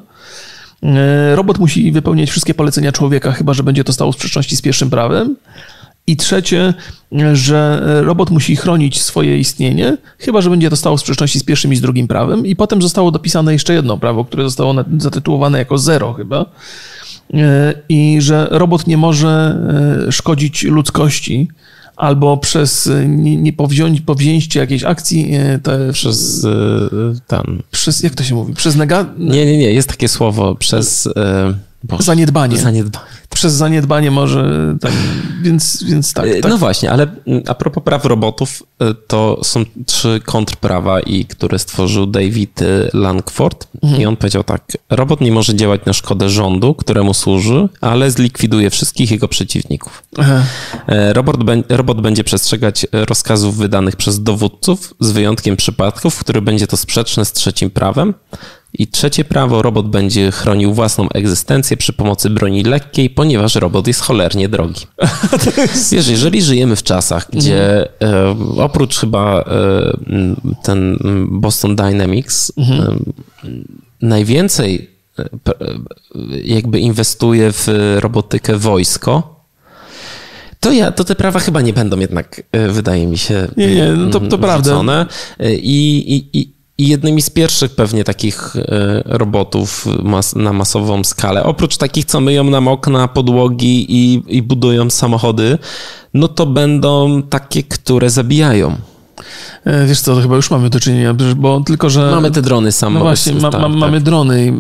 E, robot musi wypełniać wszystkie polecenia człowieka, chyba że będzie to stało w sprzeczności z pierwszym prawem. I trzecie, że robot musi chronić swoje istnienie, chyba że będzie to stało w sprzeczności z pierwszym i z drugim prawem. I potem zostało dopisane jeszcze jedno prawo, które zostało zatytułowane jako zero chyba i że robot nie może e, szkodzić ludzkości albo przez e, niepowzięcie powzięcie jakiejś akcji. Te, przez tam. Przez, jak to się mówi? Przez nega... Nie, nie, nie, jest takie słowo. Przez... Boże, zaniedbanie. Zaniedbanie. Przez zaniedbanie może, tak, więc, więc tak, tak, No właśnie, ale a propos praw robotów, y, to są trzy kontrprawa, i które stworzył David y, Langford mhm. i on powiedział tak, robot nie może działać na szkodę rządu, któremu służy, ale zlikwiduje wszystkich jego przeciwników. Aha. E, robot, robot będzie przestrzegać rozkazów wydanych przez dowódców, z wyjątkiem przypadków, w których będzie to sprzeczne z trzecim prawem, i trzecie prawo, robot będzie chronił własną egzystencję przy pomocy broni lekkiej, ponieważ robot jest cholernie drogi. <laughs> Wiesz, jeżeli żyjemy w czasach, gdzie e, oprócz chyba e, ten Boston Dynamics mhm. e, najwięcej e, jakby inwestuje w robotykę wojsko, to ja, to te prawa chyba nie będą jednak, e, wydaje mi się, nie, nie, no to, to prawda. E, I, i, i i jednymi z pierwszych pewnie takich e, robotów mas na masową skalę, oprócz takich, co myją nam okna, podłogi i, i budują samochody, no to będą takie, które zabijają. E, wiesz co, to chyba już mamy do czynienia, bo tylko, że... Mamy te drony same. No właśnie, ma, ma, tak. mamy drony.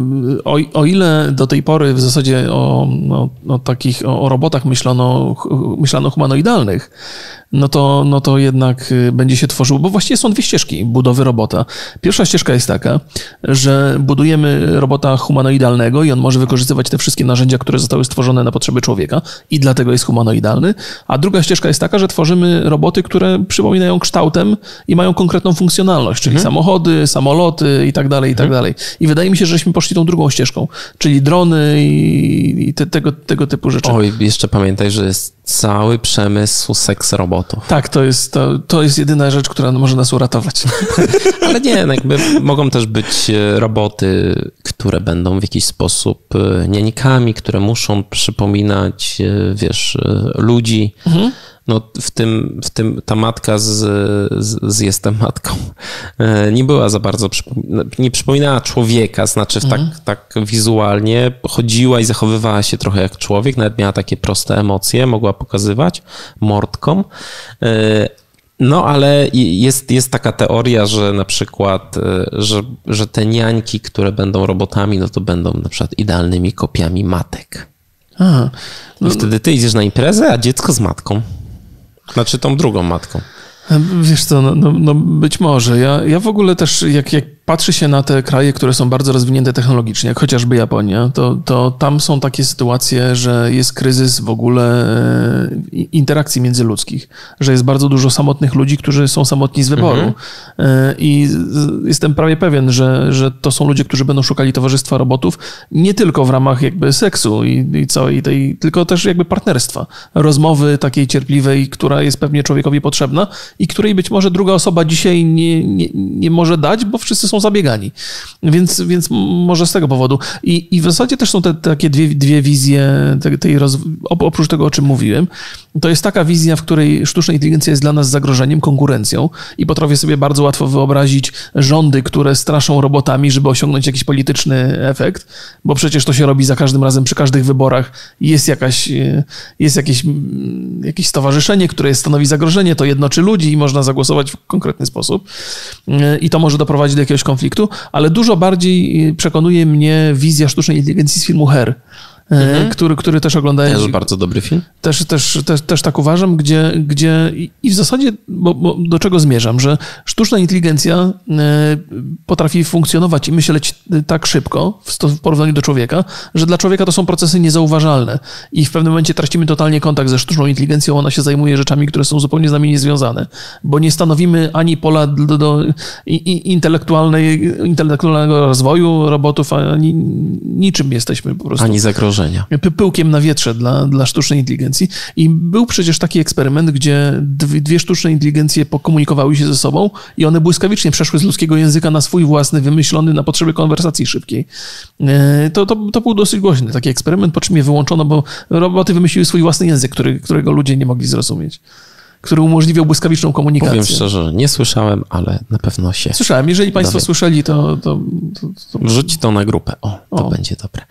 O, o, ile do tej pory w zasadzie o, o, o takich, o, robotach myślano, myślano humanoidalnych, no to, no to jednak y, będzie się tworzyło, bo właściwie są dwie ścieżki budowy robota. Pierwsza ścieżka jest taka, że budujemy robota humanoidalnego i on może wykorzystywać te wszystkie narzędzia, które zostały stworzone na potrzeby człowieka i dlatego jest humanoidalny, a druga ścieżka jest taka, że tworzymy roboty, które przypominają kształtem i mają konkretną funkcjonalność, czyli hmm. samochody, samoloty i tak dalej, i tak hmm. dalej. I wydaje mi się, żeśmy poszli tą drugą ścieżką, czyli drony i, i te, tego, tego typu rzeczy. Oj, jeszcze pamiętaj, że jest cały przemysł seks robotów. Tak, to jest, to, to jest jedyna rzecz, która może nas uratować. <laughs> Ale nie, no jakby mogą też być e, roboty, które będą w jakiś sposób e, nianikami, które muszą przypominać, e, wiesz, ludzi. Mhm no w tym, w tym ta matka z, z, z Jestem Matką e, nie była za bardzo, nie przypominała człowieka, znaczy tak, mhm. tak wizualnie chodziła i zachowywała się trochę jak człowiek, nawet miała takie proste emocje, mogła pokazywać mordką. E, no, ale jest, jest taka teoria, że na przykład, e, że, że te niańki, które będą robotami, no to będą na przykład idealnymi kopiami matek. Aha. No, I wtedy ty idziesz na imprezę, a dziecko z matką. Znaczy tą drugą matką. Wiesz co, no, no, no, być może. Ja, ja w ogóle też, jak, jak patrzy się na te kraje, które są bardzo rozwinięte technologicznie, jak chociażby Japonia, to, to tam są takie sytuacje, że jest kryzys w ogóle e, interakcji międzyludzkich, że jest bardzo dużo samotnych ludzi, którzy są samotni z wyboru. Mhm. E, I jestem prawie pewien, że, że to są ludzie, którzy będą szukali towarzystwa robotów nie tylko w ramach jakby seksu i, i całej tej, tylko też jakby partnerstwa. Rozmowy takiej cierpliwej, która jest pewnie człowiekowi potrzebna i której być może druga osoba dzisiaj nie, nie, nie może dać, bo wszyscy są zabiegani. Więc, więc może z tego powodu. I, i w zasadzie też są te takie dwie, dwie wizje tej, tej roz... oprócz tego, o czym mówiłem. To jest taka wizja, w której sztuczna inteligencja jest dla nas zagrożeniem, konkurencją i potrafię sobie bardzo łatwo wyobrazić rządy, które straszą robotami, żeby osiągnąć jakiś polityczny efekt, bo przecież to się robi za każdym razem przy każdych wyborach. Jest jakaś, jest jakieś, jakieś stowarzyszenie, które stanowi zagrożenie, to jednoczy ludzi i można zagłosować w konkretny sposób i to może doprowadzić do jakiegoś konfliktu, ale dużo bardziej przekonuje mnie wizja sztucznej inteligencji z filmu Her mhm. który, który też oglądałem. Jest bardzo dobry film. Też, też, też, też tak uważam, gdzie, gdzie i w zasadzie, bo, bo do czego zmierzam, że sztuczna inteligencja e, potrafi funkcjonować i myśleć tak szybko w porównaniu do człowieka, że dla człowieka to są procesy niezauważalne i w pewnym momencie tracimy totalnie kontakt ze sztuczną inteligencją, ona się zajmuje rzeczami, które są zupełnie z nami niezwiązane, bo nie stanowimy ani pola do, do intelektualnej, intelektualnego rozwoju robotów, ani niczym jesteśmy po prostu. Ani zagrożenia Pyłkiem na wietrze dla, dla sztucznej inteligencji. I był przecież taki eksperyment, gdzie dwie, dwie sztuczne inteligencje pokomunikowały się ze sobą i one błyskawicznie przeszły z ludzkiego języka na swój własny, wymyślony na potrzeby konwersacji szybkiej. E, to, to, to był dosyć głośny taki eksperyment, po czym je wyłączono, bo roboty wymyśliły swój własny język, który, którego ludzie nie mogli zrozumieć który umożliwiał błyskawiczną komunikację. Powiem szczerze, nie słyszałem, ale na pewno się. Słyszałem. Jeżeli Państwo dowiem. słyszeli, to, to, to, to... Wrzuć to na grupę. O, to o. będzie dobre.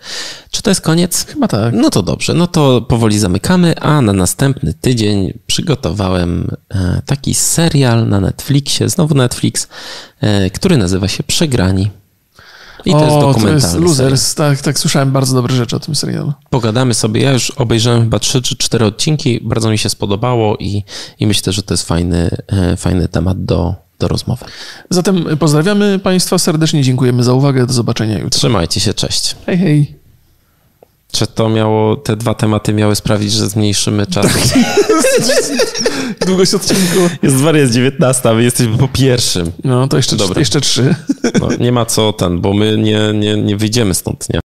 Czy to jest koniec? Chyba tak. No to dobrze. No to powoli zamykamy, a na następny tydzień przygotowałem e, taki serial na Netflixie, znowu Netflix, e, który nazywa się Przegrani. I to o, jest dokumentalny to jest Losers, tak, tak, słyszałem bardzo dobre rzeczy o tym serialu. Pogadamy sobie, ja już obejrzałem chyba trzy czy cztery odcinki, bardzo mi się spodobało i, i myślę, że to jest fajny, e, fajny temat do, do rozmowy. Zatem pozdrawiamy Państwa serdecznie, dziękujemy za uwagę, do zobaczenia jutro. Trzymajcie się, cześć. Hej, hej. Czy to miało, te dwa tematy miały sprawić, że zmniejszymy czas? <laughs> Długość odcinku. Jest dwa, jest 19, a my jesteśmy po pierwszym. No, to jeszcze, Dobra. jeszcze trzy. No, nie ma co ten, bo my nie, nie, nie wyjdziemy stąd, nie?